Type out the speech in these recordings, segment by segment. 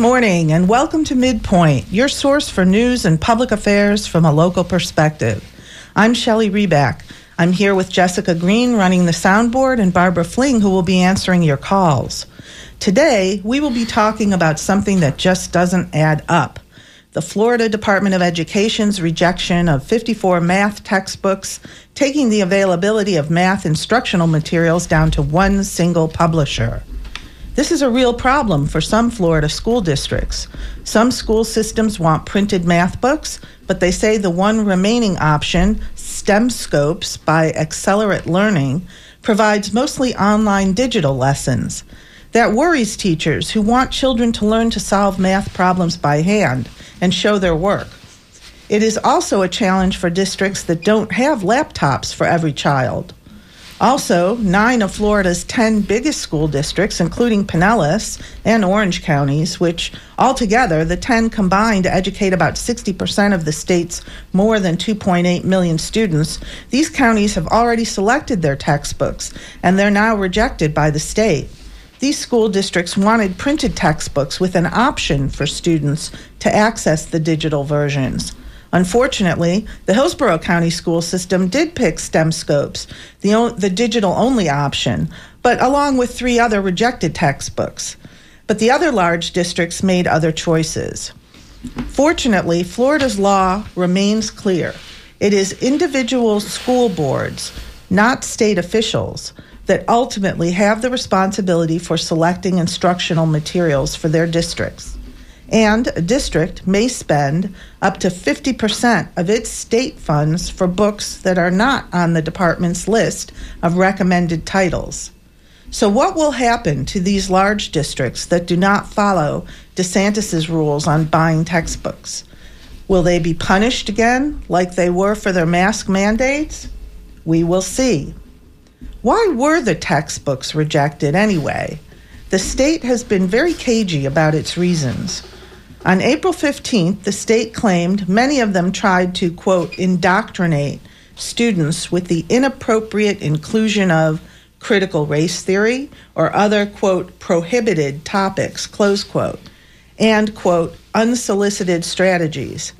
morning and welcome to Midpoint, your source for news and public affairs from a local perspective. I'm Shelley Reback. I'm here with Jessica Green running the soundboard and Barbara Fling who will be answering your calls. Today, we will be talking about something that just doesn't add up. The Florida Department of Education's rejection of 54 math textbooks, taking the availability of math instructional materials down to one single publisher. This is a real problem for some Florida school districts. Some school systems want printed math books, but they say the one remaining option, STEM Scopes by Accelerate Learning, provides mostly online digital lessons. That worries teachers who want children to learn to solve math problems by hand and show their work. It is also a challenge for districts that don't have laptops for every child. Also, nine of Florida's 10 biggest school districts, including Pinellas and Orange counties, which altogether the 10 combine to educate about 60% of the state's more than 2.8 million students, these counties have already selected their textbooks and they're now rejected by the state. These school districts wanted printed textbooks with an option for students to access the digital versions. Unfortunately, the Hillsborough County school system did pick STEM scopes, the, the digital only option, but along with three other rejected textbooks. But the other large districts made other choices. Fortunately, Florida's law remains clear. It is individual school boards, not state officials, that ultimately have the responsibility for selecting instructional materials for their districts and a district may spend up to 50% of its state funds for books that are not on the department's list of recommended titles. So, what will happen to these large districts that do not follow DeSantis's rules on buying textbooks? Will they be punished again like they were for their mask mandates? We will see. Why were the textbooks rejected anyway? The state has been very cagey about its reasons. On April 15th, the state claimed many of them tried to, quote, indoctrinate students with the inappropriate inclusion of critical race theory or other, quote, prohibited topics, close quote, and, quote, unsolicited strategies.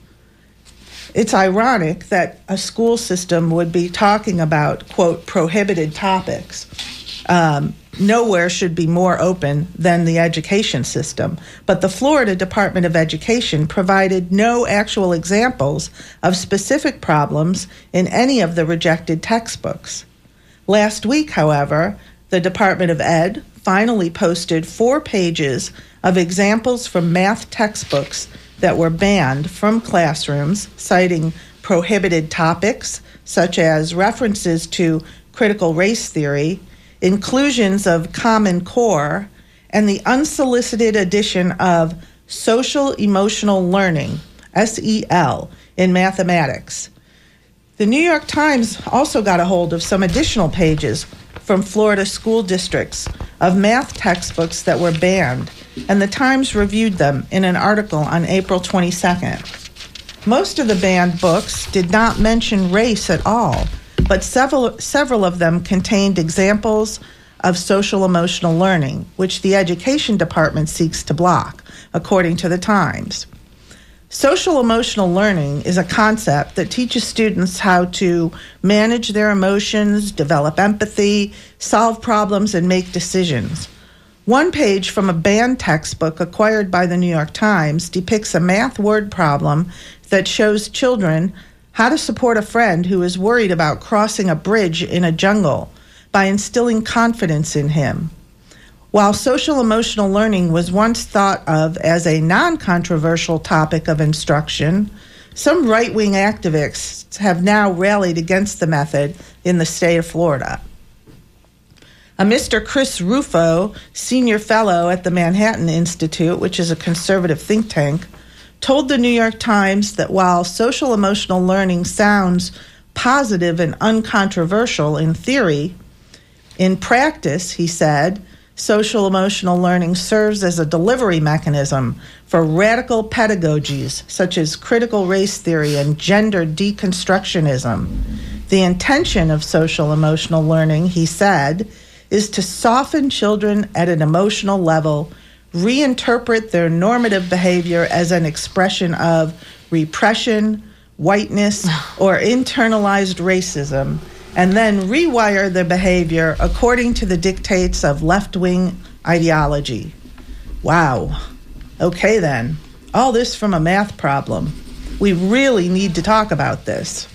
It's ironic that a school system would be talking about, quote, prohibited topics. Um, nowhere should be more open than the education system. But the Florida Department of Education provided no actual examples of specific problems in any of the rejected textbooks. Last week, however, the Department of Ed finally posted four pages of examples from math textbooks that were banned from classrooms, citing prohibited topics such as references to critical race theory inclusions of Common Core, and the unsolicited addition of Social Emotional Learning, SEL, in mathematics. The New York Times also got a hold of some additional pages from Florida school districts of math textbooks that were banned, and the Times reviewed them in an article on April 22nd. Most of the banned books did not mention race at all but several, several of them contained examples of social emotional learning, which the Education Department seeks to block, according to the Times. Social emotional learning is a concept that teaches students how to manage their emotions, develop empathy, solve problems, and make decisions. One page from a banned textbook acquired by the New York Times depicts a math word problem that shows children how to support a friend who is worried about crossing a bridge in a jungle by instilling confidence in him. While social emotional learning was once thought of as a non controversial topic of instruction, some right wing activists have now rallied against the method in the state of Florida. A Mr. Chris Rufo, senior fellow at the Manhattan Institute, which is a conservative think tank, told the New York Times that while social emotional learning sounds positive and uncontroversial in theory, in practice, he said, social emotional learning serves as a delivery mechanism for radical pedagogies such as critical race theory and gender deconstructionism. The intention of social emotional learning, he said, is to soften children at an emotional level reinterpret their normative behavior as an expression of repression, whiteness, or internalized racism, and then rewire their behavior according to the dictates of left wing ideology. Wow. Okay, then. All this from a math problem. We really need to talk about this.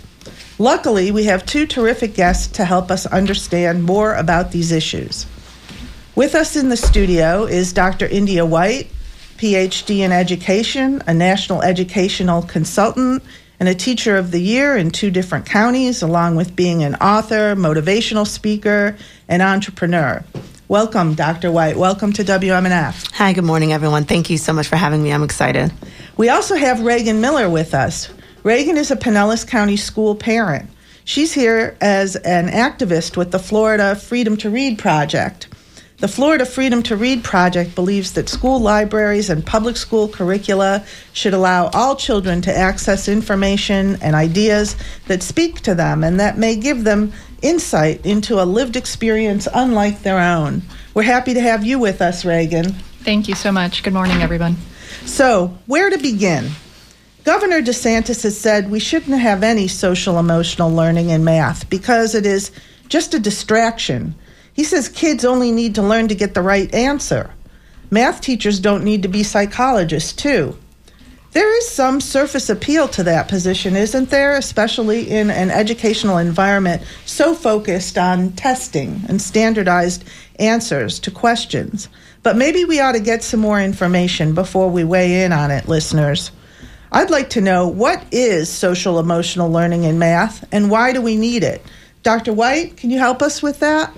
Luckily, we have two terrific guests to help us understand more about these issues. With us in the studio is Dr. India White, PhD in education, a national educational consultant, and a teacher of the year in two different counties, along with being an author, motivational speaker, and entrepreneur. Welcome, Dr. White. Welcome to WMNF. Hi, good morning, everyone. Thank you so much for having me. I'm excited. We also have Reagan Miller with us. Reagan is a Pinellas County school parent. She's here as an activist with the Florida Freedom to Read Project. The Florida Freedom to Read Project believes that school libraries and public school curricula should allow all children to access information and ideas that speak to them and that may give them insight into a lived experience unlike their own. We're happy to have you with us, Reagan. Thank you so much. Good morning, everyone. So, where to begin? Governor DeSantis has said we shouldn't have any social emotional learning in math because it is just a distraction he says kids only need to learn to get the right answer. Math teachers don't need to be psychologists, too. There is some surface appeal to that position, isn't there? Especially in an educational environment so focused on testing and standardized answers to questions. But maybe we ought to get some more information before we weigh in on it, listeners. I'd like to know what is social emotional learning in math and why do we need it? Dr. White, can you help us with that?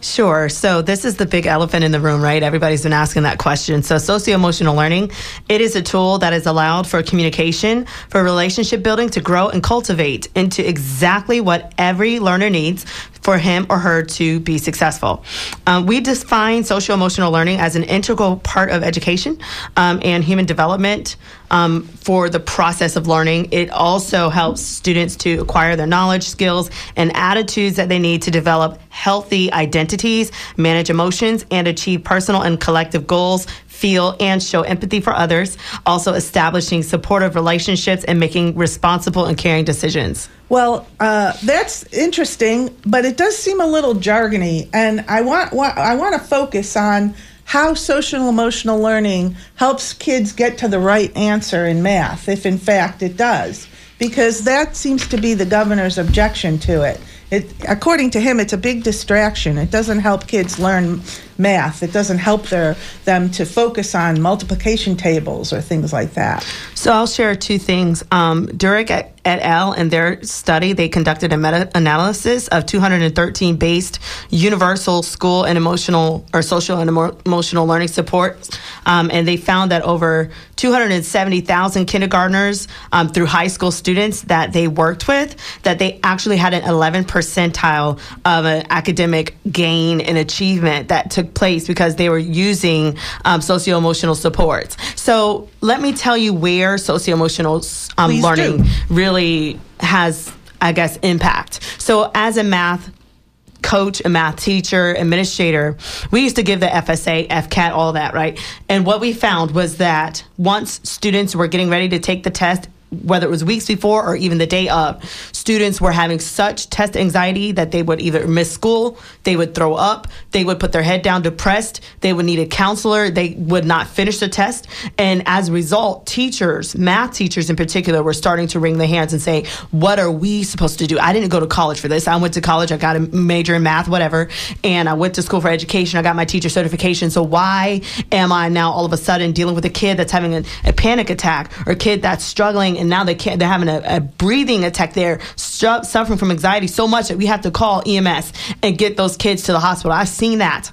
Sure. So this is the big elephant in the room, right? Everybody's been asking that question. So socio-emotional learning, it is a tool that is allowed for communication, for relationship building to grow and cultivate into exactly what every learner needs for him or her to be successful. Um, we define social emotional learning as an integral part of education um, and human development um, for the process of learning. It also helps students to acquire their knowledge, skills, and attitudes that they need to develop healthy identities, manage emotions, and achieve personal and collective goals, feel, and show empathy for others, also establishing supportive relationships and making responsible and caring decisions. Well, uh, that's interesting, but it does seem a little jargony, and I want, I want to focus on how social emotional learning helps kids get to the right answer in math, if in fact it does, because that seems to be the governor's objection to it. It, according to him, it's a big distraction. It doesn't help kids learn math. It doesn't help their them to focus on multiplication tables or things like that. So I'll share two things. Um, Durlak et, et al. in their study, they conducted a meta-analysis of 213 based universal school and emotional or social and emo- emotional learning support, um, and they found that over 270,000 kindergartners um, through high school students that they worked with, that they actually had an 11 percentile of an academic gain and achievement that took place because they were using um, socio emotional supports. So let me tell you where socio emotional um, learning do. really has, I guess, impact. So as a math coach, a math teacher, administrator, we used to give the FSA, FCAT, all that, right? And what we found was that once students were getting ready to take the test, whether it was weeks before or even the day of, students were having such test anxiety that they would either miss school, they would throw up, they would put their head down depressed, they would need a counselor, they would not finish the test. And as a result, teachers, math teachers in particular, were starting to wring their hands and say, What are we supposed to do? I didn't go to college for this. I went to college, I got a major in math, whatever, and I went to school for education, I got my teacher certification. So why am I now all of a sudden dealing with a kid that's having a, a panic attack or a kid that's struggling? And now they can't. They're having a, a breathing attack. They're suffering from anxiety so much that we have to call EMS and get those kids to the hospital. I've seen that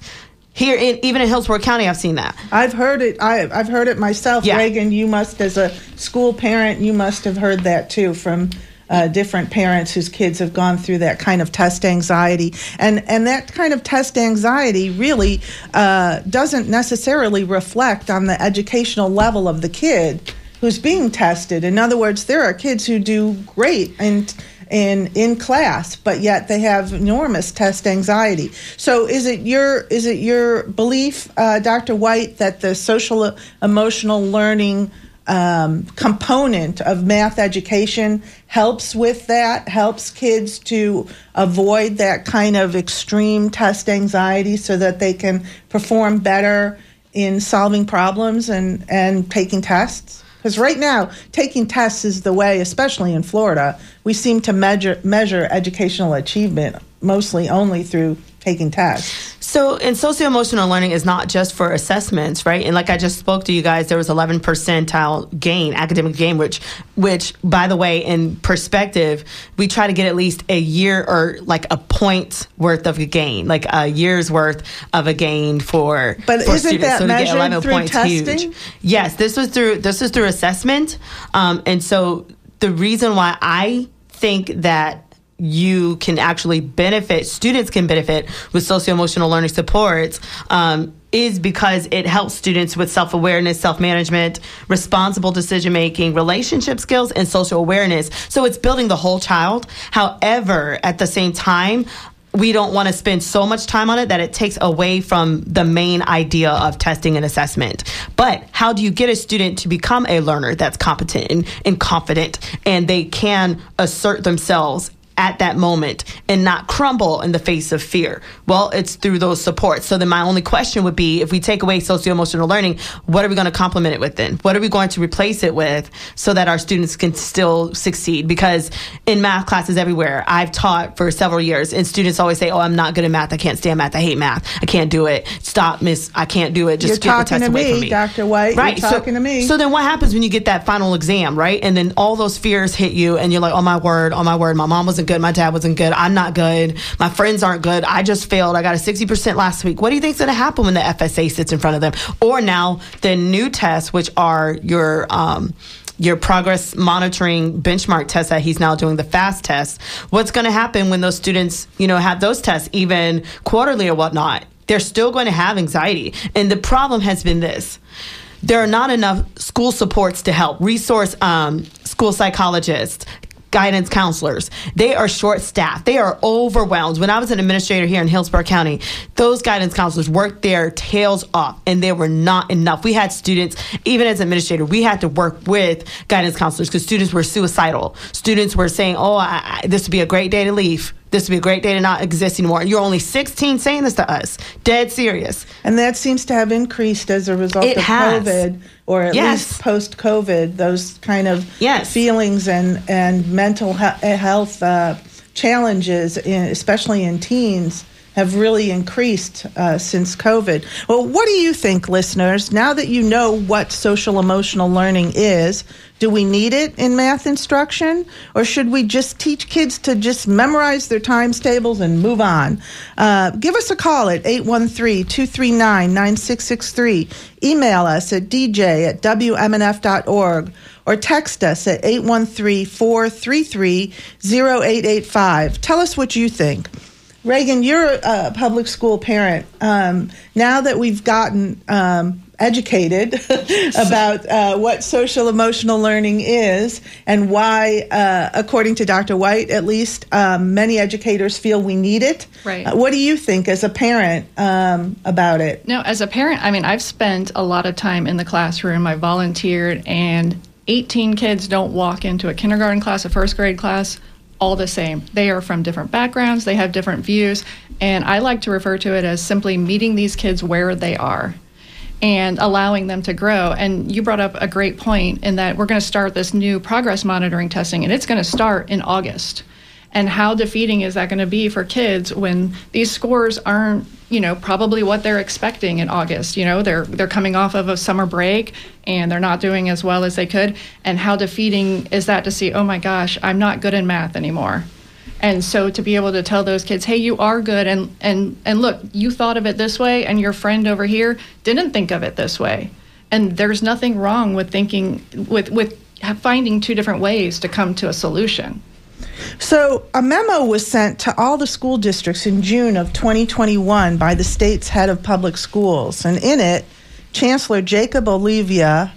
here in even in Hillsborough County, I've seen that. I've heard it. I, have heard it myself. Yeah. Reagan, you must, as a school parent, you must have heard that too from uh, different parents whose kids have gone through that kind of test anxiety, and and that kind of test anxiety really uh, doesn't necessarily reflect on the educational level of the kid who's being tested. In other words, there are kids who do great and in in class, but yet they have enormous test anxiety. So, is it your is it your belief, uh, Dr. White, that the social emotional learning um, component of math education helps with that, helps kids to avoid that kind of extreme test anxiety so that they can perform better in solving problems and, and taking tests? Because right now, taking tests is the way, especially in Florida, we seem to measure, measure educational achievement mostly only through taking tests. So, and socio emotional learning is not just for assessments, right? And like I just spoke to you guys, there was 11 percentile gain, academic gain, which, which, by the way, in perspective, we try to get at least a year or like a point worth of a gain, like a year's worth of a gain for. But for isn't students. that so measured through testing? Huge. Yes, this was through this was through assessment, um, and so the reason why I think that you can actually benefit, students can benefit with socio emotional learning supports. Um, is because it helps students with self awareness, self management, responsible decision making, relationship skills, and social awareness. So it's building the whole child. However, at the same time, we don't want to spend so much time on it that it takes away from the main idea of testing and assessment. But how do you get a student to become a learner that's competent and, and confident and they can assert themselves at that moment and not crumble in the face of fear? Well, it's through those supports. So then my only question would be if we take away socio emotional learning, what are we going to complement it with then? What are we going to replace it with so that our students can still succeed? Because in math classes everywhere, I've taught for several years and students always say, Oh, I'm not good at math. I can't stand math. I hate math. I can't do it. Stop, miss. I can't do it. Just You're get the test talking to away me, from me. Dr. White. Right. You're talking so, to me. So then what happens when you get that final exam, right? And then all those fears hit you and you're like, Oh my word, oh my word, my mom wasn't good, my dad wasn't good, I'm not good, my friends aren't good, I just failed, I got a 60% last week. What do you think's gonna happen when the FSA sits in front of them? Or now the new tests, which are your um your progress monitoring benchmark tests that he's now doing the fast test what's going to happen when those students you know have those tests even quarterly or whatnot they're still going to have anxiety and the problem has been this there are not enough school supports to help resource um, school psychologists guidance counselors. They are short staffed they are overwhelmed. When i was an administrator here in hillsborough county those guidance counselors worked their tails off and they were not enough. We had students even as administrator we had to work with guidance counselors because students were suicidal. Students were saying oh I, I, this would be a great day to leave this would be a great day to not exist anymore. You're only 16 saying this to us. Dead serious. And that seems to have increased as a result It of has. COVID, or at Yes. least post COVID. Those kind of Yes. feelings and and mental he- health uh, challenges, in, especially in teens, have really increased uh, since COVID. Well, what do you think, listeners? Now that you know what social emotional learning is, do we need it in math instruction, or should we just teach kids to just memorize their times tables and move on? Uh, give us a call at 813-239-9663. Email us at dj at wmnf.org or text us at 813-433-0885. Tell us what you think. Reagan, you're a public school parent. Um, now that we've gotten um, educated about uh, what social emotional learning is and why, uh, according to Dr. White, at least um, many educators feel we need it. Right. Uh, what do you think as a parent um, about it? No, as a parent, I mean, I've spent a lot of time in the classroom. I volunteered, and 18 kids don't walk into a kindergarten class, a first grade class, all the same. They are from different backgrounds, they have different views, and I like to refer to it as simply meeting these kids where they are and allowing them to grow. And you brought up a great point in that we're going to start this new progress monitoring testing, and it's going to start in August. And how defeating is that going to be for kids when these scores aren't, you know, probably what they're expecting in August? You know, they're they're coming off of a summer break and they're not doing as well as they could. And how defeating is that to see, oh my gosh, I'm not good in math anymore. And so to be able to tell those kids, hey, you are good, and and and look, you thought of it this way, and your friend over here didn't think of it this way, and there's nothing wrong with thinking with with finding two different ways to come to a solution. So, a memo was sent to all the school districts in June of 2021 by the state's head of public schools, and in it, Chancellor Jacob Oliva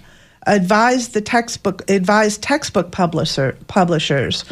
advised the textbook advised textbook publisher publishers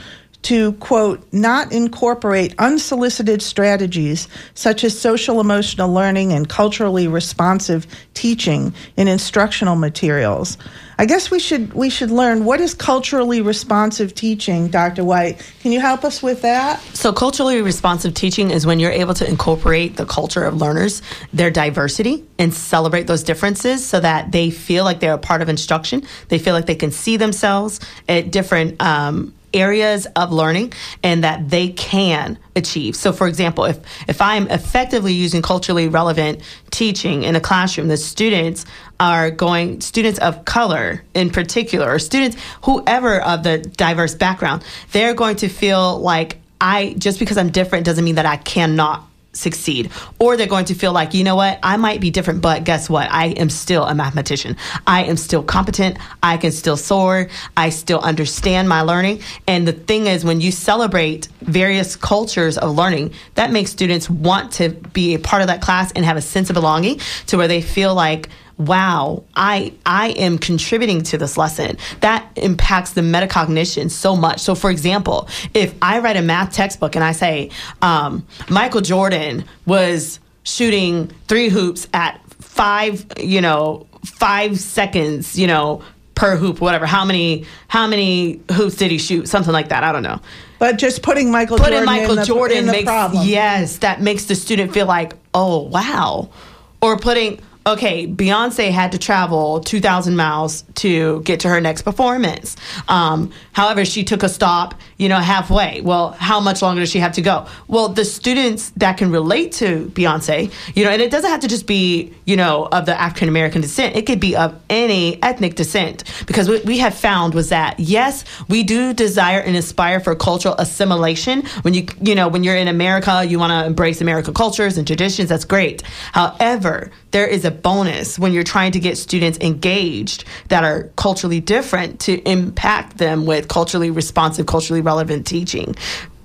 to, quote, not incorporate unsolicited strategies such as social emotional learning and culturally responsive teaching in instructional materials. I guess we should we should learn what is culturally responsive teaching, Dr. White. Can you help us with that? So culturally responsive teaching is when you're able to incorporate the culture of learners, their diversity, and celebrate those differences so that they feel like they're a part of instruction. They feel like they can see themselves at different um, areas of learning and that they can achieve. So for example, if if I'm effectively using culturally relevant teaching in a classroom, the students are going students of color in particular or students whoever of the diverse background, they're going to feel like I just because I'm different doesn't mean that I cannot succeed. Or they're going to feel like you know what? I might be different but guess what? I am still a mathematician. I am still competent. I can still soar. I still understand my learning. And the thing is when you celebrate various cultures of learning that makes students want to be a part of that class and have a sense of belonging to where they feel like wow, I I am contributing to this lesson. That impacts the metacognition so much. So, for example, if I write a math textbook and I say um, Michael Jordan was shooting three hoops at five, you know, five seconds, you know, per hoop, whatever. How many how many hoops did he shoot? Something like that. I don't know. But just putting Michael putting Jordan Michael in the, Jordan makes problem. yes, that makes the student feel like, oh wow, or putting okay, Beyonce had to travel 2,000 miles to get to her next performance. Um, however, she took a stop, you know, halfway. Well, how much longer does she have to go? Well, the students that can relate to Beyonce, you know, and it doesn't have to just be, you know, of the African American descent. It could be of any ethnic descent. Because what we have found was that, yes, we do desire and aspire for cultural assimilation. When you, you know, when you're in America, you want to embrace American cultures and traditions. That's great. However, there is a bonus when you're trying to get students engaged that are culturally different to impact them with culturally responsive, culturally relevant teaching.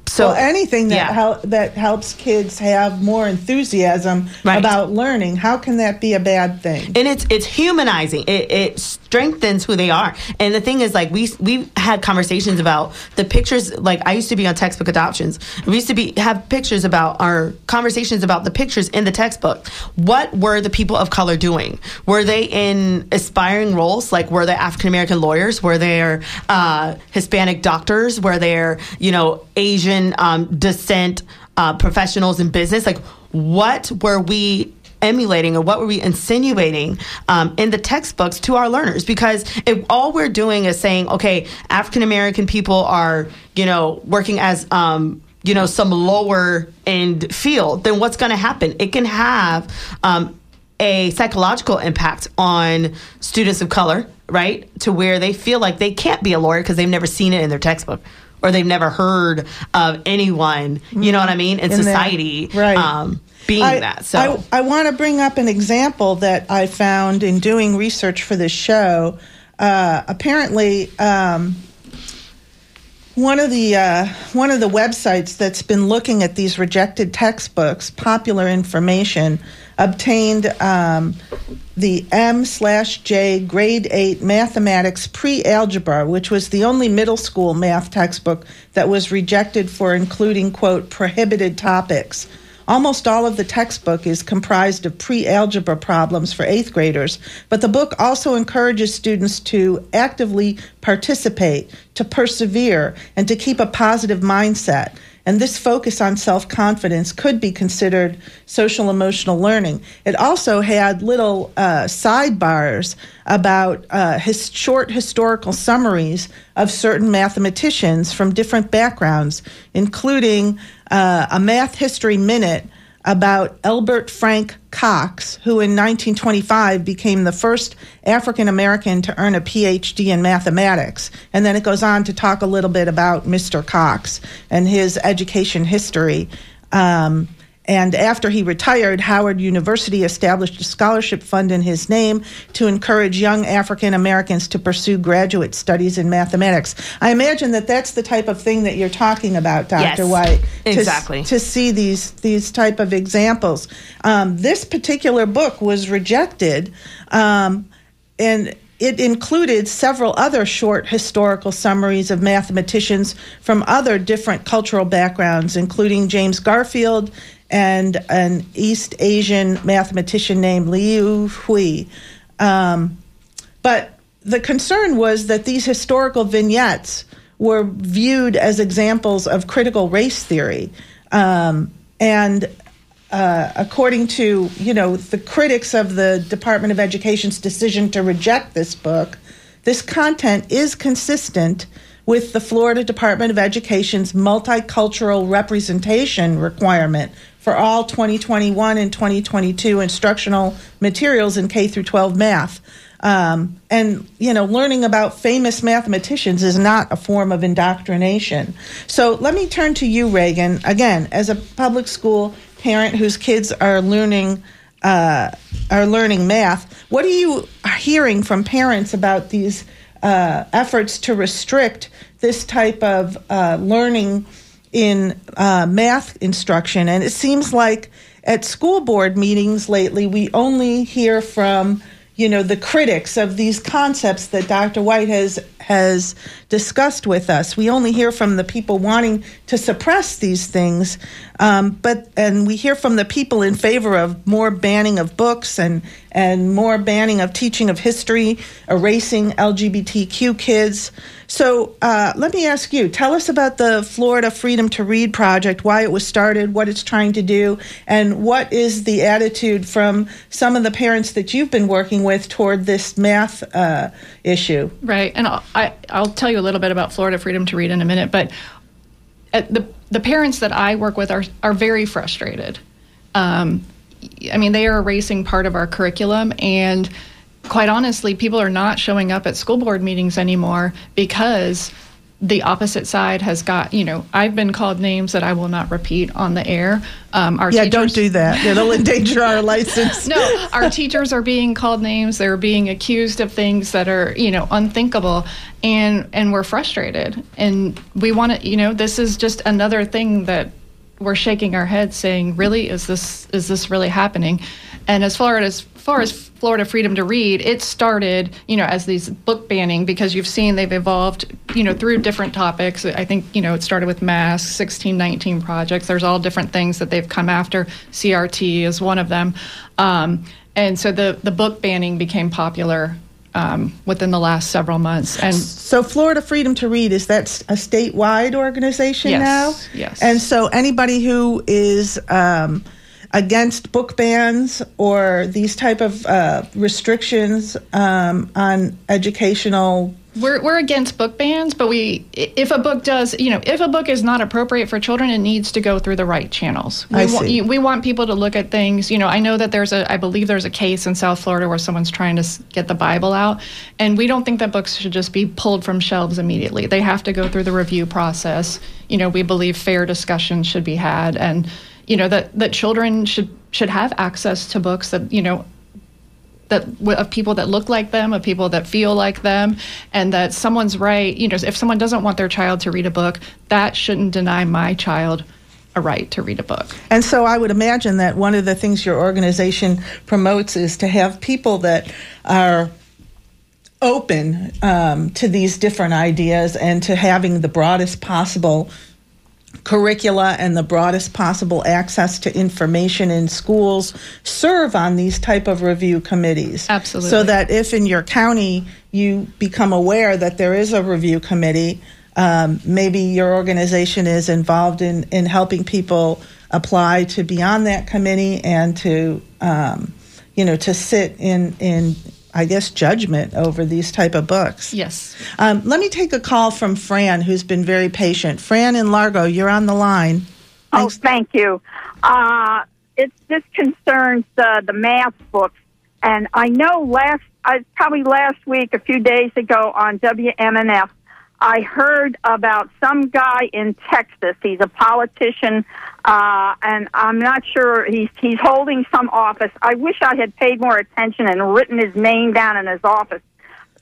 So well, anything that yeah. hel- that helps kids have more enthusiasm Right. about learning, how can that be a bad thing? and it's it's humanizing. It, it strengthens who they are. And the thing is, like we we had conversations about the pictures. Like I used to be on textbook adoptions. We used to be have pictures about our conversations about the pictures in the textbook. What were the people of color doing? Were they in aspiring roles? Like were they African American lawyers? Were they uh, Hispanic doctors? Were there you know Asian um, descent uh, professionals in business? Like what were we emulating or what were we insinuating um, in the textbooks to our learners? Because if all we're doing is saying okay african american people are you know working as um, you know some lower end field then what's going to happen? It can have um, a psychological impact on students of color right? To where they feel like they can't be a lawyer because they've never seen it in their textbook or they've never heard of anyone you know what i mean in, In society right. um, being I, that so I, I want to bring up an example that I found in doing research for this show. Uh, apparently, um, one of the uh, one of the websites that's been looking at these rejected textbooks, Popular Information, obtained um, the M slash J grade eight mathematics pre algebra, which was the only middle school math textbook that was rejected for including quote prohibited topics. Almost all of the textbook is comprised of pre algebra problems for eighth graders, but the book also encourages students to actively participate, to persevere, and to keep a positive mindset. And this focus on self confidence could be considered social emotional learning. It also had little uh, sidebars about uh, his short historical summaries of certain mathematicians from different backgrounds, including uh, a math history minute about Elbert Frank Cox, who in 1925 became the first African American to earn a PhD in mathematics. And then it goes on to talk a little bit about Mr. Cox and his education history. Um, and after he retired, Howard University established a scholarship fund in his name to encourage young African Americans to pursue graduate studies in mathematics. I imagine that that's the type of thing that you're talking about, Dr. Yes, White. to exactly. To, see these these type of examples. Um, this particular book was rejected, um, and it included several other short historical summaries of mathematicians from other different cultural backgrounds, including James Garfield and an East Asian mathematician named Liu Hui. Um, but the concern was that these historical vignettes were viewed as examples of critical race theory. Um, and uh, according to you know the critics of the Department of Education's decision to reject this book, this content is consistent with the Florida Department of Education's multicultural representation requirement for all 2021 and 2022 instructional materials in K through 12 math. Um, and you know, learning about famous mathematicians is not a form of indoctrination. So let me turn to you, Reagan. Again, as a public school parent whose kids are learning uh, are learning math, what are you hearing from parents about these uh, efforts to restrict this type of uh, learning in uh, math instruction? And it seems like at school board meetings lately, we only hear from you know the critics of these concepts that Dr. White has has discussed with us. We only hear from the people wanting to suppress these things, um, but and we hear from the people in favor of more banning of books and and more banning of teaching of history, erasing LGBTQ kids. So uh, let me ask you: Tell us about the Florida Freedom to Read project, why it was started, what it's trying to do, and what is the attitude from some of the parents that you've been working with toward this math uh, issue. Right, and I'll, I, I'll tell you a little bit about Florida Freedom to Read in a minute, but the the parents that I work with are are very frustrated. Um, I mean, they are erasing part of our curriculum and quite honestly, people are not showing up at school board meetings anymore because the opposite side has got, you know, I've been called names that I will not repeat on the air. Um, our yeah, teachers, don't do that. It'll endanger our license. no, our teachers are being called names. They're being accused of things that are, you know, unthinkable, and and we're frustrated. And we want to, you know, this is just another thing that we're shaking our heads, saying, "Really, is this is this really happening?" And as far as far as Florida Freedom to Read, it started, you know, as these book banning because you've seen they've evolved, you know, through different topics. I think, you know, it started with masks, 1619 projects. There's all different things that they've come after. CRT is one of them. Um, and so the, the book banning became popular um, within the last several months. And so, Florida Freedom to Read is that a statewide organization yes, now? Yes. And so, anybody who is um, against book bans or these type of uh, restrictions um, on educational we're, we're against book bans, but we if a book does, you know, if a book is not appropriate for children, it needs to go through the right channels. We I want see. we want people to look at things. You know, I know that there's a I believe there's a case in South Florida where someone's trying to get the Bible out, and we don't think that books should just be pulled from shelves immediately. They have to go through the review process. You know, we believe fair discussion should be had, and you know that that children should should have access to books that you know that of people that look like them, of people that feel like them, and that someone's right. You know, if someone doesn't want their child to read a book, that shouldn't deny my child a right to read a book. And so I would imagine that one of the things your organization promotes is to have people that are open um, to these different ideas and to having the broadest possible curricula and the broadest possible access to information in schools serve on these type of review committees. Absolutely. So that if in your county you become aware that there is a review committee um, maybe your organization is involved in, in helping people apply to be on that committee and to um, you know to sit in in I guess, judgment over these type of books. Yes. Um, let me take a call from Fran, who's been very patient. Fran in Largo, you're on the line. Thanks. Oh, thank you. Uh, it, this concerns uh, the math books, and I know last, uh, probably last week, a few days ago on WMNF, I heard about some guy in Texas. He's a politician, uh, and I'm not sure he's he's holding some office. I wish I had paid more attention and written his name down in his office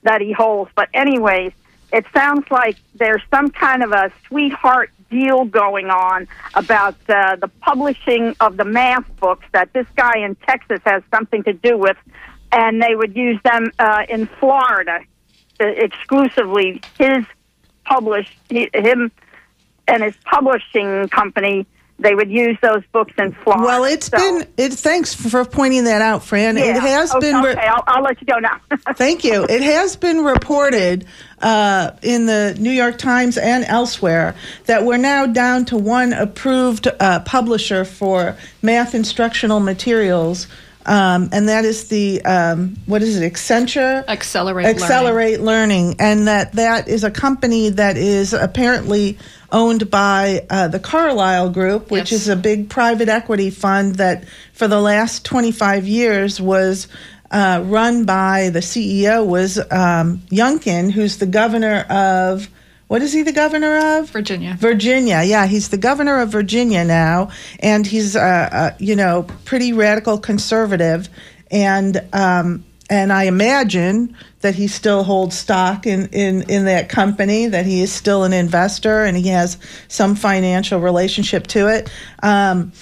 that he holds. But anyways, it sounds like there's some kind of a sweetheart deal going on about uh, the publishing of the math books that this guy in Texas has something to do with and they would use them uh, in Florida exclusively. His published he, him and his publishing company they would use those books in Florida. Well, it's So- been. It, thanks for pointing that out, Fran. Yeah. It has okay, been. re- Okay, I'll, I'll let you go now. Thank you. It has been reported uh, in the New York Times and elsewhere that we're now down to one approved uh, publisher for math instructional materials. Um, and that is the um, what is it? Accenture. Accelerate Learning. Accelerate Learning, and that that is a company that is apparently owned by uh, the Carlyle Group, which Yes. is a big private equity fund that for the last 25 years was uh, run by the CEO was um, Youngkin, who's the governor of what is he the governor of? Virginia. Virginia, yeah, he's the governor of Virginia now, and he's uh, uh, you know pretty radical conservative, and um, and I imagine that he still holds stock in, in in that company, that he is still an investor, and he has some financial relationship to it. Um,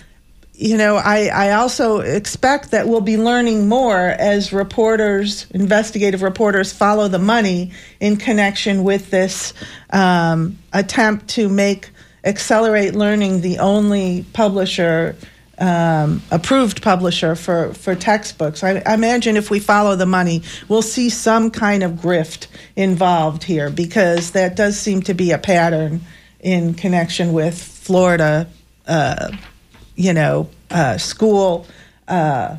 you know, I, I also expect that we'll be learning more as reporters, investigative reporters, follow the money in connection with this um, attempt to make Accelerate Learning the only publisher, um, approved publisher for, for textbooks. I, I imagine if we follow the money, we'll see some kind of grift involved here because that does seem to be a pattern in connection with Florida. Uh, you know, uh, school uh,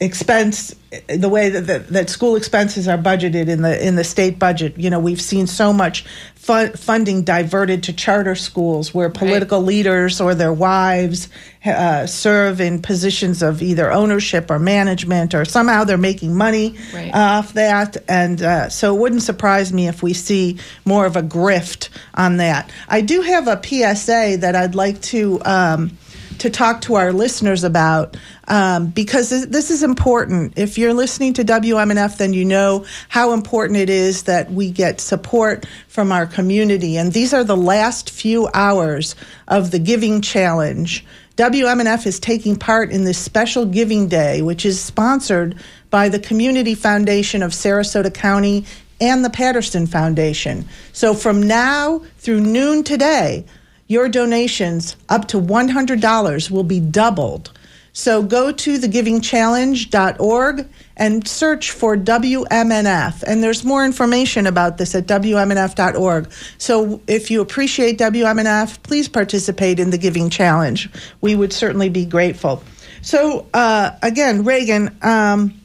expense, the way that, that that school expenses are budgeted in the in the state budget. You know, we've seen so much fu- funding diverted to charter schools where political leaders or their wives uh, serve in positions of either ownership or management, or somehow they're making money Right. off that. And uh, so it wouldn't surprise me if we see more of a grift on that. I do have a PSA that I'd like to. Um, to talk to our listeners about um, because this, is important. If you're listening to WMNF, then you know how important it is that we get support from our community. And these are the last few hours of the Giving Challenge. WMNF is taking part in this special Giving Day, which is sponsored by the Community Foundation of Sarasota County and the Patterson Foundation. So from now through noon today, your donations up to $100 will be doubled. So go to thegivingchallenge.org and search for WMNF. And there's more information about this at WMNF.org. So if you appreciate WMNF, please participate in the Giving Challenge. We would certainly be grateful. So, uh, again, Reagan, um,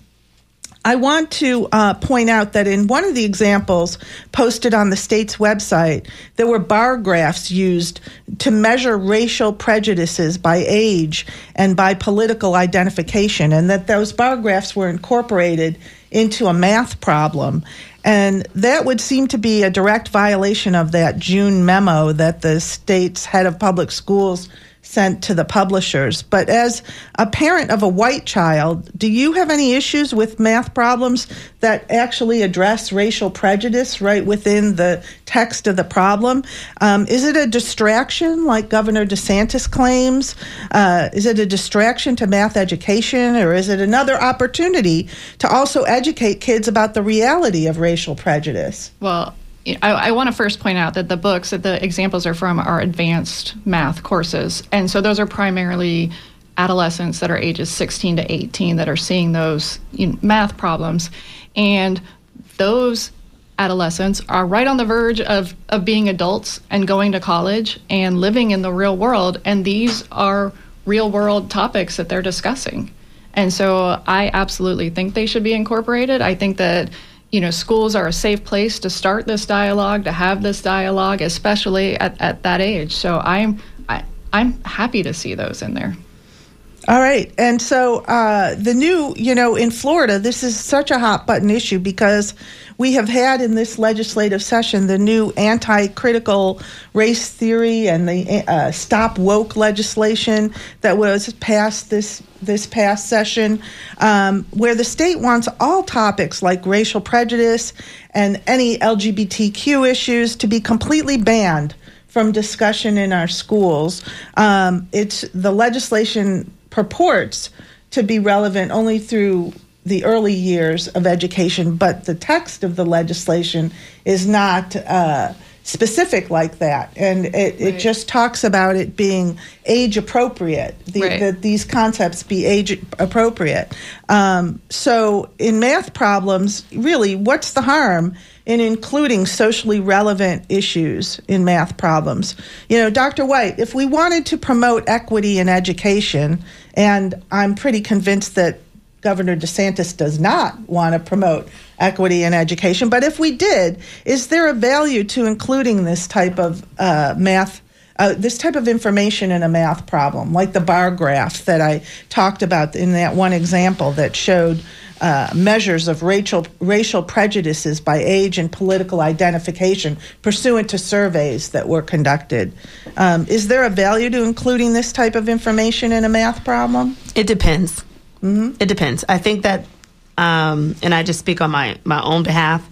I want to uh, point out that in one of the examples posted on the state's website, there were bar graphs used to measure racial prejudices by age and by political identification, and that those bar graphs were incorporated into a math problem. And that would seem to be a direct violation of that June memo that the state's head of public schools sent to the publishers. But as a parent of a white child, do you have any issues with math problems that actually address racial prejudice right within the text of the problem? Um, is it a distraction, like Governor DeSantis claims? Uh, is it a distraction to math education, or is it another opportunity to also educate kids about the reality of racial prejudice? Well, I, I want to first point out that the books that the examples are from are advanced math courses. And so those are primarily adolescents that are ages 16 to 18 that are seeing those you know, math problems. And those adolescents are right on the verge of, of being adults and going to college and living in the real world. And these are real world topics that they're discussing. And so I absolutely think they should be incorporated. I think that you know schools are a safe place to start this dialogue, to have this dialogue, especially at, at that age. So I'm I, I'm happy to see those in there. All right. And so uh, the new, you know, in Florida, this is such a hot button issue because we have had in this legislative session the new anti critical race theory and the uh, stop woke legislation that was passed this. This past session, um, where the state wants all topics like racial prejudice and any LGBTQ issues to be completely banned from discussion in our schools. Um, it's the legislation purports to be relevant only through the early years of education, but the text of the legislation is not uh, specific like that, and it, it just talks about it being age appropriate. The, Right. That these concepts be age appropriate. Um, so in math problems, really, what's the harm? In including socially relevant issues in math problems. You know, Dr. White, if we wanted to promote equity in education, and I'm pretty convinced that Governor DeSantis does not want to promote equity in education. But if we did, is there a value to including this type of uh, math, uh, this type of information in a math problem, like the bar graph that I talked about in that one example that showed uh, measures of racial racial prejudices by age and political identification pursuant to surveys that were conducted? Um, is there a value to including this type of information in a math problem? It depends. It depends. I think that, um, and I just speak on my my own behalf.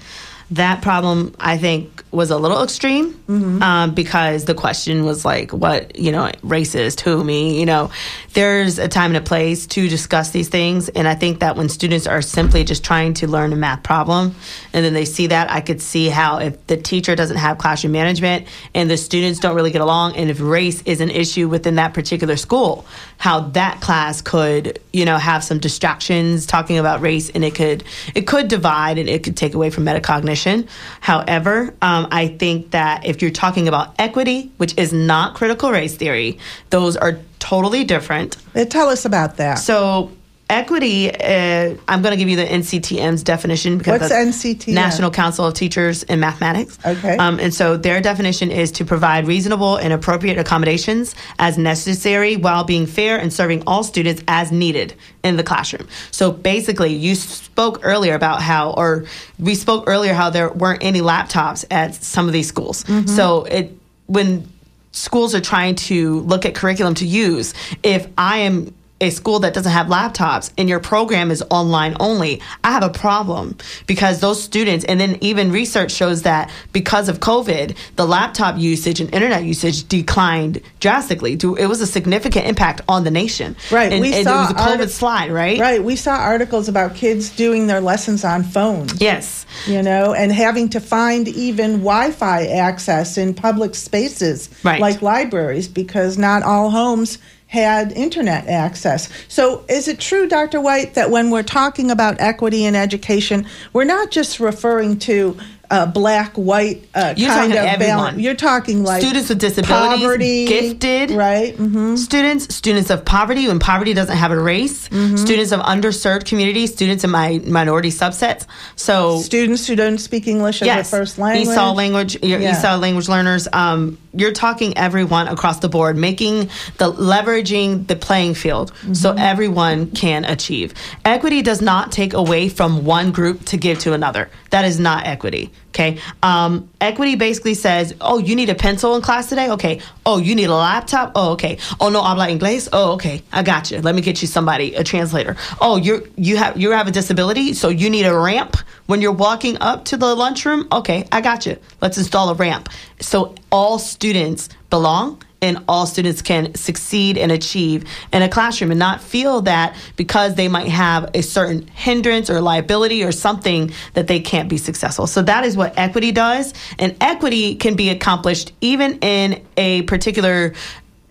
That problem, I think, was a little extreme um, because the question was like, "What you know, racist? Who me?" You know, there's a time and a place to discuss these things, and I think that when students are simply just trying to learn a math problem, and then they see that, I could see how if the teacher doesn't have classroom management and the students don't really get along, and if race is an issue within that particular school, how that class could, you know, have some distractions talking about race, and it could it could divide and it could take away from metacognition. However, um, Um, I think that if you're talking about equity, which is not critical race theory, those are totally different. Tell us about that. So equity, uh, I'm going to give you the NCTM's definition because What's NCTM? National Council of Teachers in Mathematics. Okay. Um, and so their definition is to provide reasonable and appropriate accommodations as necessary while being fair and serving all students as needed in the classroom. So basically, you spoke earlier about how, or we spoke earlier how there weren't any laptops at some of these schools. So it when schools are trying to look at curriculum to use, if I am a school that doesn't have laptops and your program is online only, I have a problem because those students, and then even research shows that because of COVID, the laptop usage and internet usage declined drastically. It was a significant impact on the nation. Right, And, we and saw it was a COVID arti- slide, right? Right. We saw articles about kids doing their lessons on phones. Yes. You know, and having to find even Wi Fi access in public spaces Right. like libraries because not all homes had internet access. So, is it true, Dr. White, that when we're talking about equity in education, we're not just referring to uh, black, white uh, kind of everyone. balance? You're talking like Students with disabilities, poverty, gifted, right? Mm-hmm. students, students of poverty when poverty doesn't have a race, Mm-hmm. students of underserved communities, students in my minority subsets. So Students who don't speak English as yes, their first language. ESOL language, Yeah. ESOL language learners. Um, you're talking everyone across the board, making the leveraging the playing field so Mm-hmm. everyone can achieve. Equity does not take away from one group to give to another. That is not equity. Okay. Um, equity basically says, oh, you need a pencil in class today? Okay. Oh, you need a laptop? Oh, okay. Oh, no habla inglés? Oh, okay. I got you. Let me get you somebody, a translator. Oh, you're, you have, you have a disability, so you need a ramp when you're walking up to the lunchroom? Okay, I got you. Let's install a ramp. So all students belong and all students can succeed and achieve in a classroom and not feel that because they might have a certain hindrance or liability or something that they can't be successful. So that is what equity does. And equity can be accomplished even in a particular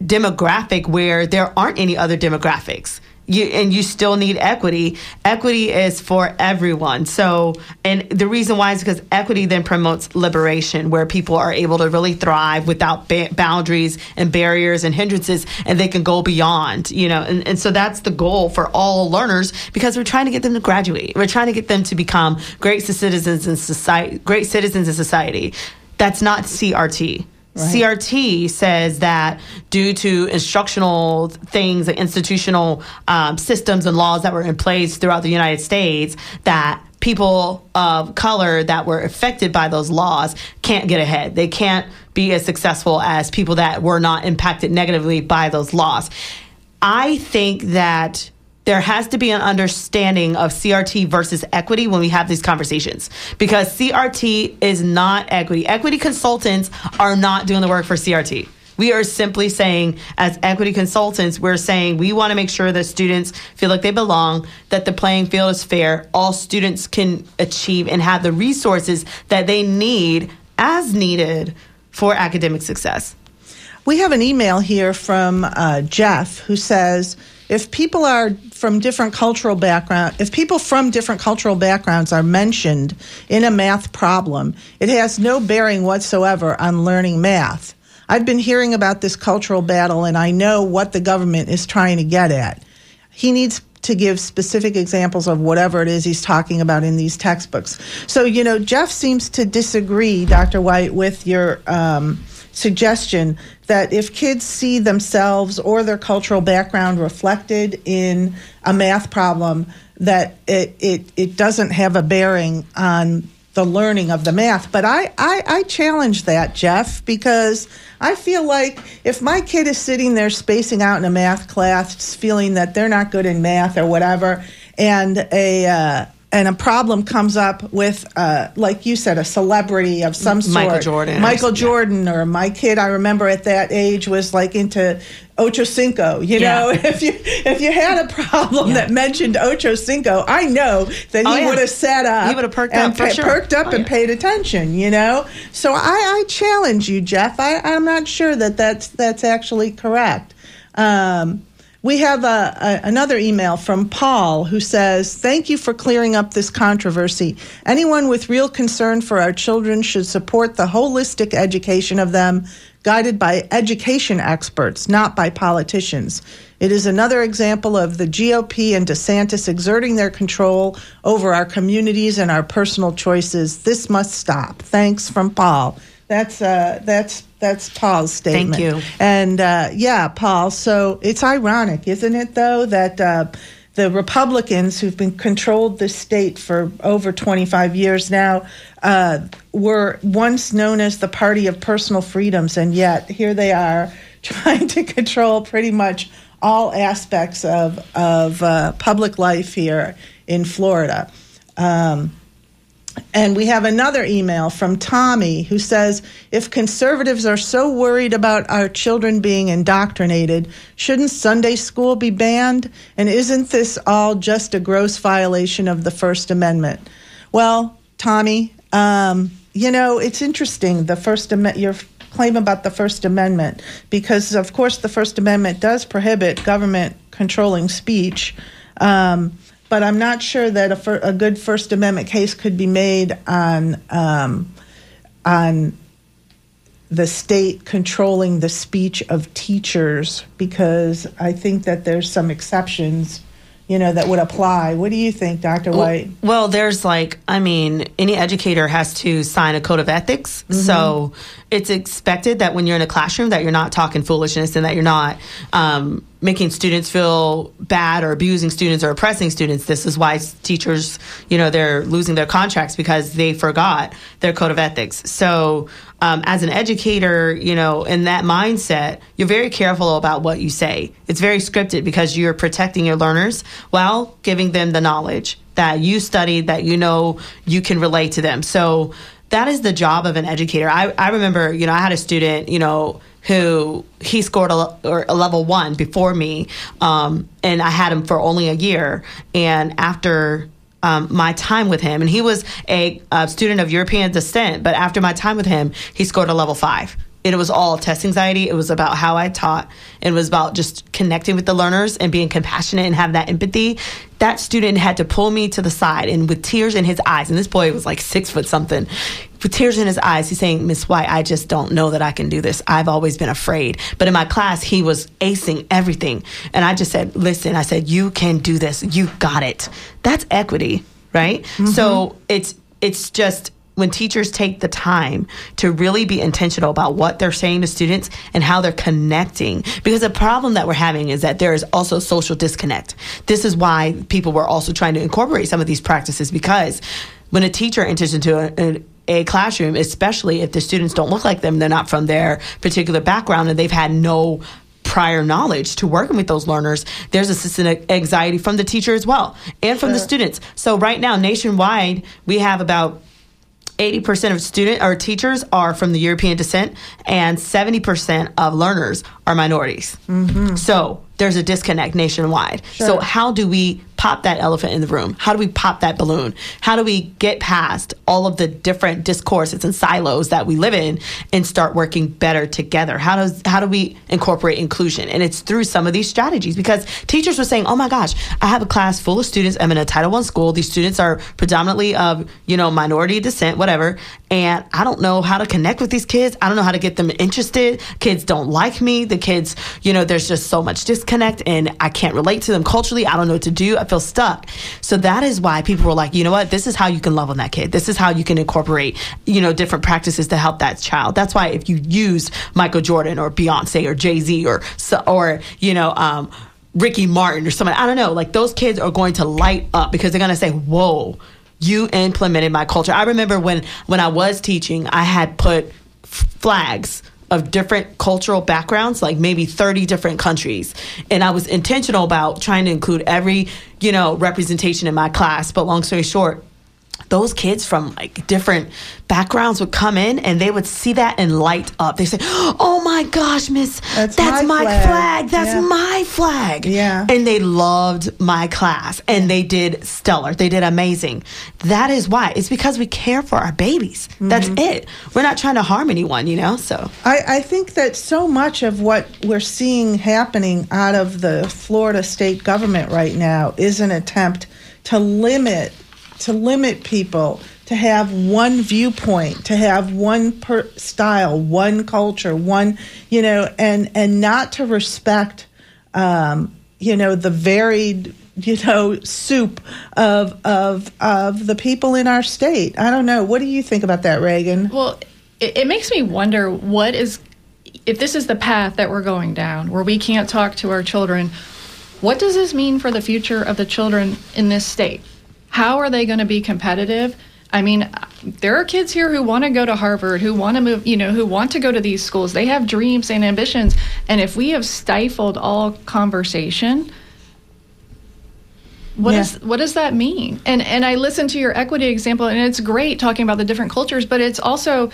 demographic where there aren't any other demographics you and you still need equity. Equity is for everyone. So and the reason why is because equity then promotes liberation where people are able to really thrive without ba- boundaries and barriers and hindrances and they can go beyond you know? And, and so that's the goal for all learners because we're trying to get them to graduate. We're trying to get them to become great citizens in society great citizens in society. That's not crt CRT says that due to instructional things and institutional um, systems and laws that were in place throughout the United States, that people of color that were affected by those laws can't get ahead. They can't be as successful as people that were not impacted negatively by those laws. I think that there has to be an understanding of CRT versus equity when we have these conversations because CRT is not equity. Equity consultants are not doing the work for CRT. We are simply saying, as equity consultants, we're saying we want to make sure that students feel like they belong, that the playing field is fair, all students can achieve and have the resources that they need as needed for academic success. We have an email here from uh, Jeff who says if people are from different cultural background, if people from different cultural backgrounds are mentioned in a math problem, it has no bearing whatsoever on learning math. I've been hearing about this cultural battle and I know what the government is trying to get at. He needs to give specific examples of whatever it is he's talking about in these textbooks. So, you know, Jeff seems to disagree, Dr. White, with your um, suggestion that if kids see themselves or their cultural background reflected in a math problem, that it, it, it doesn't have a bearing on the learning of the math. But I, I, I challenge that, Jeff, because I feel like if my kid is sitting there spacing out in a math class, feeling that they're not good in math or whatever, and a uh, and a problem comes up with, uh, like you said, a celebrity of some sort, Michael Jordan, Michael Jordan, or my kid. I remember at that age was like into Ocho Cinco. You Yeah. know, if you if you had a problem Yeah. that mentioned Ocho Cinco, I know that Oh, he yeah. would have sat up. He would have perked up pa- sure. perked up Oh, and paid attention. You know, so I, I challenge you, Jeff. I, I'm not sure that that's that's actually correct. Um, we have a, a, another email from Paul who says, Thank you for clearing up this controversy. Anyone with real concern for our children should support the holistic education of them, guided by education experts, not by politicians. It is another example of the GOP and DeSantis exerting their control over our communities and our personal choices. This must stop. Thanks from Paul. That's uh, that's that's Paul's statement. Thank you. And uh, yeah, Paul. So it's ironic, isn't it, though, that uh, the Republicans who've been controlled the state for over 25 years now uh, were once known as the party of personal freedoms, and yet here they are trying to control pretty much all aspects of of uh, public life here in Florida. Um, and we have another email from Tommy who says If conservatives are so worried about our children being indoctrinated, shouldn't Sunday school be banned? And isn't this all just a gross violation of the First Amendment? Well, Tommy, um, you know, it's interesting, the First Amendment, your claim about the First Amendment, because of course the First Amendment does prohibit government controlling speech. Um, but I'm not sure that a, fir- a good First Amendment case could be made on um, on the state controlling the speech of teachers because I think that there's some exceptions, you know, that would apply. What do you think, Dr. White? Well, there's like, I mean, any educator has to sign a code of ethics. Mm-hmm. So it's expected that when you're in a classroom that you're not talking foolishness and that you're not um, making students feel bad or abusing students or oppressing students. This is why teachers, you know, they're losing their contracts because they forgot their code of ethics. So um, as an educator, you know, in that mindset, you're very careful about what you say. It's very scripted because you're protecting your learners while giving them the knowledge that you studied, that you know you can relate to them. So that is the job of an educator. I, I remember, you know, I had a student, you know, who he scored a, a level one before me, um, and I had him for only a year. And after um, my time with him, and he was a, uh student of European descent, but after my time with him, he scored a level five. It was all test anxiety. It was about how I taught. It was about just connecting with the learners and being compassionate and have that empathy. That student had to pull me to the side and with tears in his eyes, and this boy was like six foot something, with tears in his eyes, he's saying, Miss White, I just don't know that I can do this. I've always been afraid. But in my class, he was acing everything. And I just said, Listen, I said, You can do this. You got it. That's equity, right? So mm-hmm. it's it's just when teachers take the time to really be intentional about what they're saying to students and how they're connecting. Because the problem that we're having is that there is also social disconnect. This is why people were also trying to incorporate some of these practices because when a teacher enters into a, a a classroom, especially if the students don't look like them, they're not from their particular background, and they've had no prior knowledge to working with those learners, there's a systemic anxiety from the teacher as well and from the students. So right now, nationwide, we have about 80% of student or teachers are from the European descent, and 70% of learners are minorities. Mm-hmm. So there's a disconnect nationwide. Sure. So how do we pop that elephant in the room? How do we pop that balloon? How do we get past all of the different discourses and silos that we live in and start working better together? How does how do we incorporate inclusion? And it's through some of these strategies because teachers were saying, "Oh my gosh, I have a class full of students. I'm in a Title One school. These students are predominantly of you know minority descent, whatever, and I don't know how to connect with these kids. I don't know how to get them interested. Kids don't like me. The kids, you know, there's just so much disconnect, and I can't relate to them culturally. I don't know what to do. I feel stuck. So that is why people were like, you know what? This is how you can love on that kid. This is how you can incorporate, you know, different practices to help that child. That's why if you use Michael Jordan or Beyonce or Jay Z or or you know. Um, Ricky Martin or somebody, I don't know, like those kids are going to light up because they're going to say, Whoa, you implemented my culture. I remember when when I was teaching, I had put flags of different cultural backgrounds, like maybe 30 different countries. And I was intentional about trying to include every, you know, representation in my class. But long story short, those kids from like different backgrounds would come in and they would see that and light up. They say, "Oh my gosh, Miss, that's, that's, my, flag. flag. That's yeah. my flag." Yeah, and they loved my class and they did stellar. They did amazing. That is why. It's because we care for our babies. Mm-hmm. That's it. We're not trying to harm anyone, you know. So I, I think that so much of what we're seeing happening out of the Florida state government right now is an attempt to limit to limit people to have one viewpoint, to have one per style, one culture, one you know, and and not to respect, um, you know, the varied you know soup of of of the people in our state. I don't know. What do you think about that, Reagan? Well, it, it makes me wonder what is if this is the path that we're going down, where we can't talk to our children. What does this mean for the future of the children in this state? How are they going to be competitive? I mean, there are kids here who want to go to Harvard, who want to move, you know, who want to go to these schools. They have dreams and ambitions. And if we have stifled all conversation, what yeah. is, what does that mean? And and I listened to your equity example, and it's great talking about the different cultures, but it's also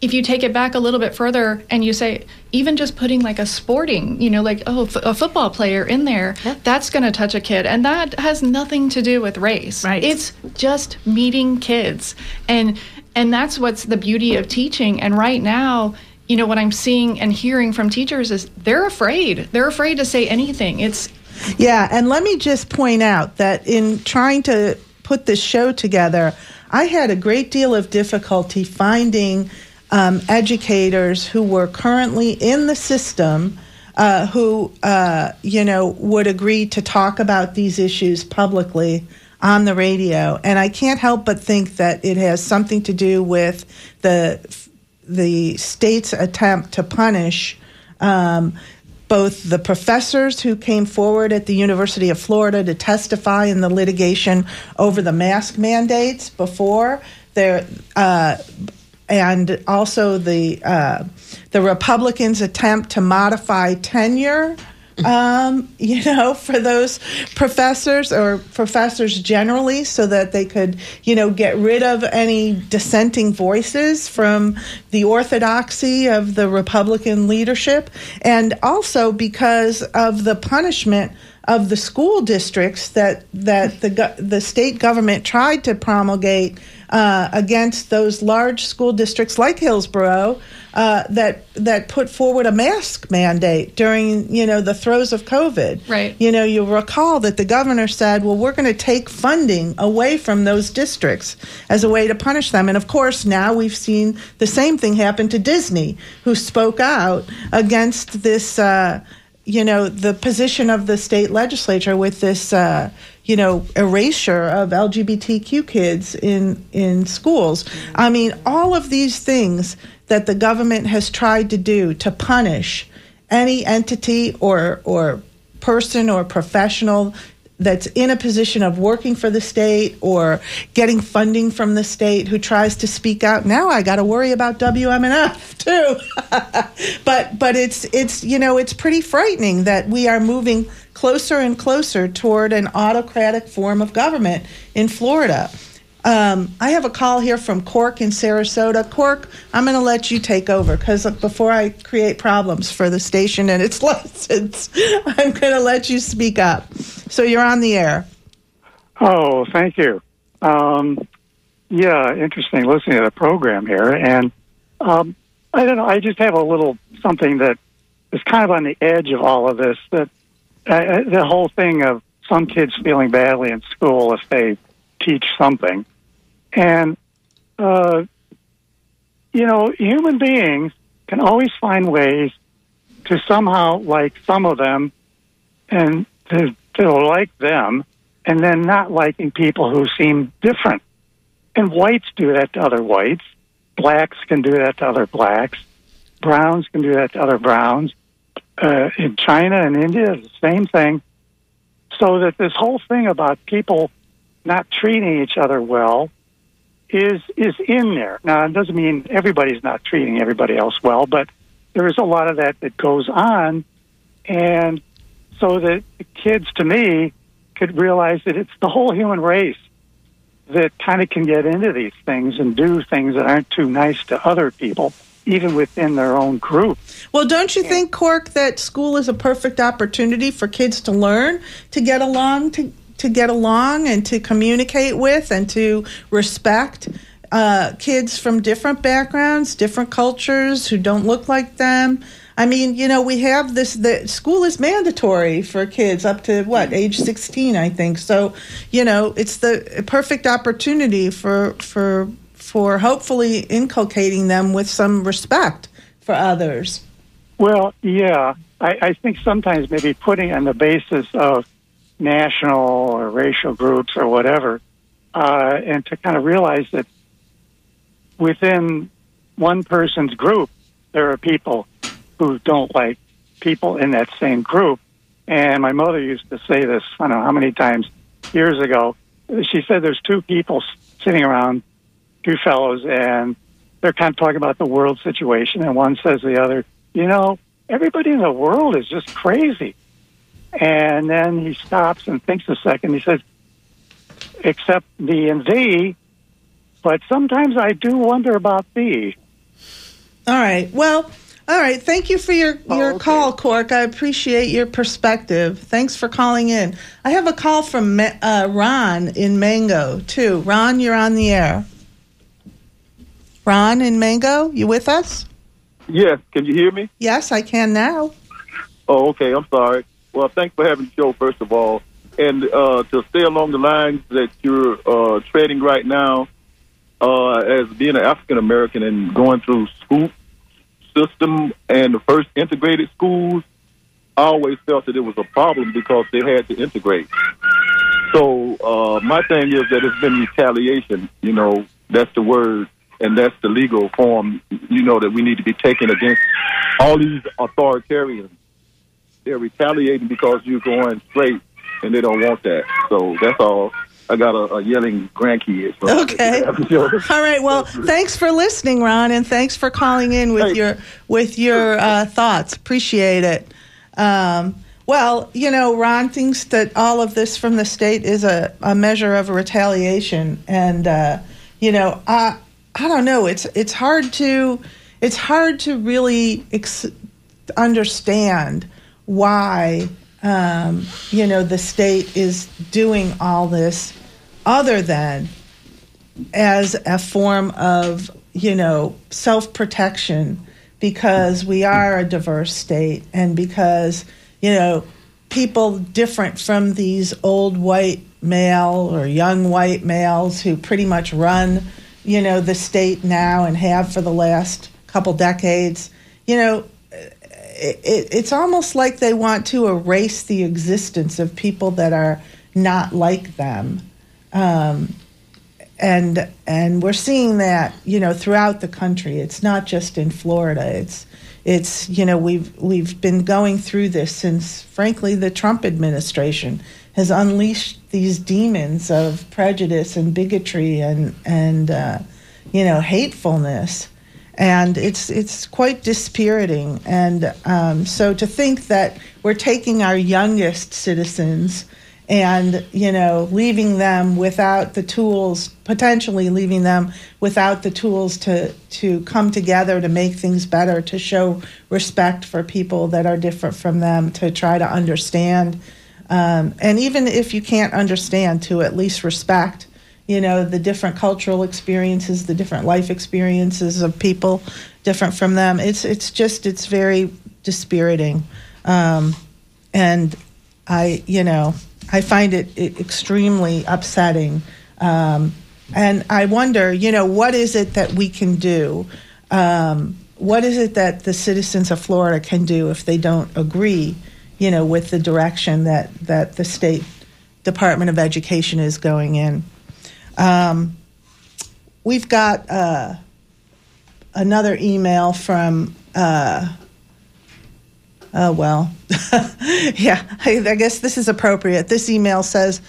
if you take it back a little bit further and you say even just putting like a sporting you know like oh f- a football player in there yeah. that's going to touch a kid. And that has nothing to do with race. Right. It's just meeting kids. And and that's what's the beauty of teaching. And right now you know what i'm seeing and hearing from teachers is they're afraid. They're afraid to say anything. It's yeah and let me just point out that in trying to put this show together i had a great deal of difficulty finding um, educators who were currently in the system uh, who, uh, you know, would agree to talk about these issues publicly on the radio. And I can't help but think that it has something to do with the the state's attempt to punish um, both the professors who came forward at the University of Florida to testify in the litigation over the mask mandates before. There, uh, and also the uh, the Republicans' attempt to modify tenure. Um, you know, for those professors or professors generally, so that they could, you know, get rid of any dissenting voices from the orthodoxy of the Republican leadership, and also because of the punishment of the school districts that that the the state government tried to promulgate uh, against those large school districts like Hillsborough uh, that that put forward a mask mandate during you know the throes of COVID. Right. You know, you'll recall that the governor said, "Well, we're going to take funding away from those districts as a way to punish them." And of course, now we've seen the same thing happen to Disney, who spoke out against this. Uh, you know the position of the state legislature with this uh, you know erasure of LGBTQ kids in in schools. I mean, all of these things that the government has tried to do to punish any entity or or person or professional that's in a position of working for the state or getting funding from the state who tries to speak out now i got to worry about wmnf too but but it's it's you know it's pretty frightening that we are moving closer and closer toward an autocratic form of government in florida Um, I have a call here from Cork in Sarasota. Cork, I'm going to let you take over because before I create problems for the station and its license, I'm going to let you speak up. So you're on the air. Oh, thank you. Um, yeah, interesting listening to the program here. And um, I don't know, I just have a little something that is kind of on the edge of all of this that uh, the whole thing of some kids feeling badly in school if they teach something. And, uh, you know, human beings can always find ways to somehow like some of them and to, to like them and then not liking people who seem different. And whites do that to other whites. Blacks can do that to other blacks. Browns can do that to other browns. Uh, in China and India, the same thing. So that this whole thing about people not treating each other well is is in there. Now it doesn't mean everybody's not treating everybody else well, but there is a lot of that that goes on, and so that the kids, to me, could realize that it's the whole human race that kind of can get into these things and do things that aren't too nice to other people, even within their own group. Well, don't you think, Cork, that school is a perfect opportunity for kids to learn to get along to to get along and to communicate with and to respect uh, kids from different backgrounds, different cultures who don't look like them. I mean, you know, we have this. The school is mandatory for kids up to what age sixteen, I think. So, you know, it's the perfect opportunity for for for hopefully inculcating them with some respect for others. Well, yeah, I, I think sometimes maybe putting on the basis of national or racial groups or whatever, uh, and to kind of realize that within one person's group, there are people who don't like people in that same group. And my mother used to say this, I don't know how many times years ago. She said there's two people sitting around, two fellows, and they're kind of talking about the world situation. And one says to the other, you know, everybody in the world is just crazy. And then he stops and thinks a second. He says, except me and thee, but sometimes I do wonder about thee. All right. Well, all right. Thank you for your, Oh, your okay. call, Cork. I appreciate your perspective. Thanks for calling in. I have a call from uh, Ron in Mango, too. Ron, you're on the air. Ron in Mango, you with us? Yes, can you hear me? Yes, I can now. Oh, okay. I'm sorry. Well, thanks for having the show, first of all. And uh, to stay along the lines that you're uh, treading right now, uh, as being an African American and going through school system and the first integrated schools, I always felt that it was a problem because they had to integrate. So uh, my thing is that it's been retaliation. You know, that's the word, and that's the legal form. You know that we need to be taken against all these authoritarians. They're retaliating because you're going straight, and they don't want that. So that's all. I got a, a yelling grandkid. So Okay. All right. Well, thanks for listening, Ron, and thanks for calling in with Hey. your with your uh, thoughts. Appreciate it. Um, well, you know, Ron thinks that all of this from the state is a, a measure of retaliation, and uh, you know, I I don't know. It's it's hard to it's hard to really ex- understand why um, you know the state is doing all this other than as a form of you know self protection because we are a diverse state and because you know people different from these old white male or young white males who pretty much run you know the state now and have for the last couple decades you know it, it, it's almost like they want to erase the existence of people that are not like them um, and and we're seeing that you know throughout the country. It's not just in Florida. It's it's you know we've we've been going through this since frankly the Trump administration has unleashed these demons of prejudice and bigotry and and uh, you know hatefulness, and it's it's quite dispiriting. And um, so to think that we're taking our youngest citizens and you know leaving them without the tools potentially leaving them without the tools to to come together to make things better to show respect for people that are different from them to try to understand um, and even if you can't understand to at least respect you know the different cultural experiences the different life experiences of people different from them it's it's just it's very dispiriting um, and i you know I find it, it extremely upsetting. Um, and I wonder, you know, what is it that we can do? Um, what is it that the citizens of Florida can do if they don't agree, you know, with the direction that, that the state Department of Education is going in? Um, we've got uh, another email from uh, Oh, well. yeah, I, I, guess this is appropriate. This email says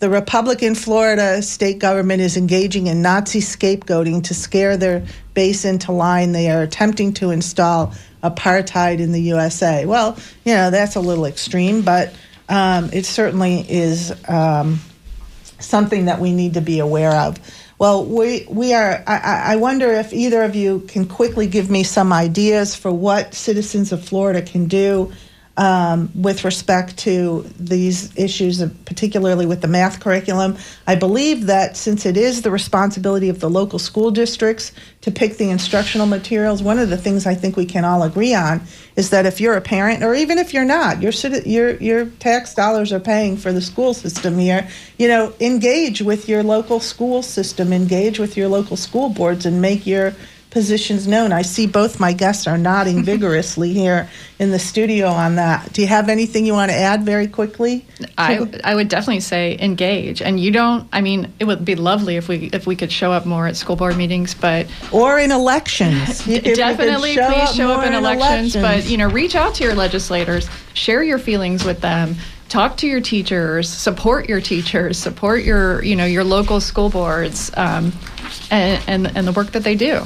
the Republican Florida state government is engaging in Nazi scapegoating to scare their base into line. They are attempting to install apartheid in the USA. Well, you know, that's a little extreme, but um, it certainly is um, something that we need to be aware of. Well, we, we are, I, I wonder if either of you can quickly give me some ideas for what citizens of Florida can do um, with respect to these issues, particularly with the math curriculum. I believe that since it is the responsibility of the local school districts to pick the instructional materials, one of the things I think we can all agree on is that if you're a parent, or even if you're not, your your your tax dollars are paying for the school system here. You know, engage with your local school system, engage with your local school boards, and make your positions known. I see both my guests are nodding vigorously here in the studio on that. Do you have anything you want to add very quickly? I, I would definitely say engage. And you don't I mean it would be lovely if we if we could show up more at school board meetings, but or in elections. definitely show please up show up in, in elections, elections, but you know, reach out to your legislators, share your feelings with them talk to your teachers support your teachers support your you know your local school boards um, and, and, and the work that they do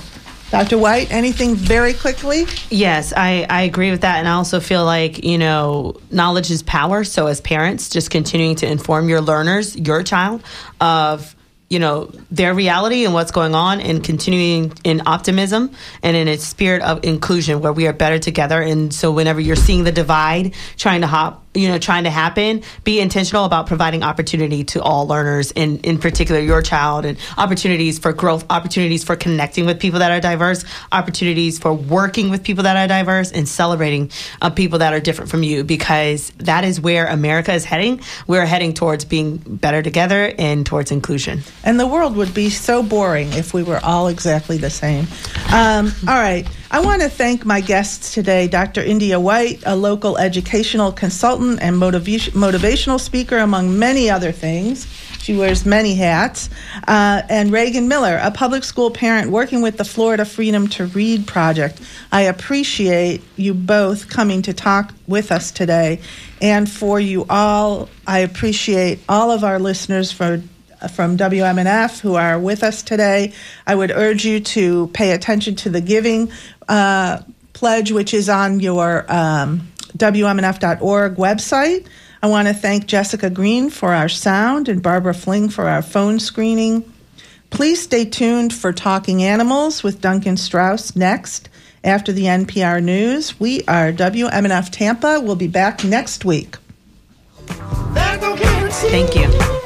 Dr. White, anything very quickly? Yes, I, I agree with that. And I also feel like, you know, knowledge is power. So as parents, just continuing to inform your learners, your child, of you know their reality and what's going on and continuing in optimism and in a spirit of inclusion where we are better together and so whenever you're seeing the divide trying to hop you know trying to happen be intentional about providing opportunity to all learners in in particular your child and opportunities for growth opportunities for connecting with people that are diverse opportunities for working with people that are diverse and celebrating uh, people that are different from you because that is where america is heading. We're heading towards being better together and towards inclusion. And the world would be so boring if we were all exactly the same. Um, all right I want to thank my guests today Dr. India White, a local educational consultant and motiva- motivational speaker, among many other things. She wears many hats. Uh, and Reagan Miller, a public school parent working with the Florida Freedom to Read project. I appreciate you both coming to talk with us today. And for you all, I appreciate all of our listeners for from WMNF who are with us today. I would urge you to pay attention to the giving uh, pledge, which is on your um, WMNF.org website. I want to thank Jessica Green for our sound and Barbara Fling for our phone screening. Please stay tuned for Talking Animals with Duncan Strauss next after the NPR News. We are WMNF Tampa. We'll be back next week. Thank you.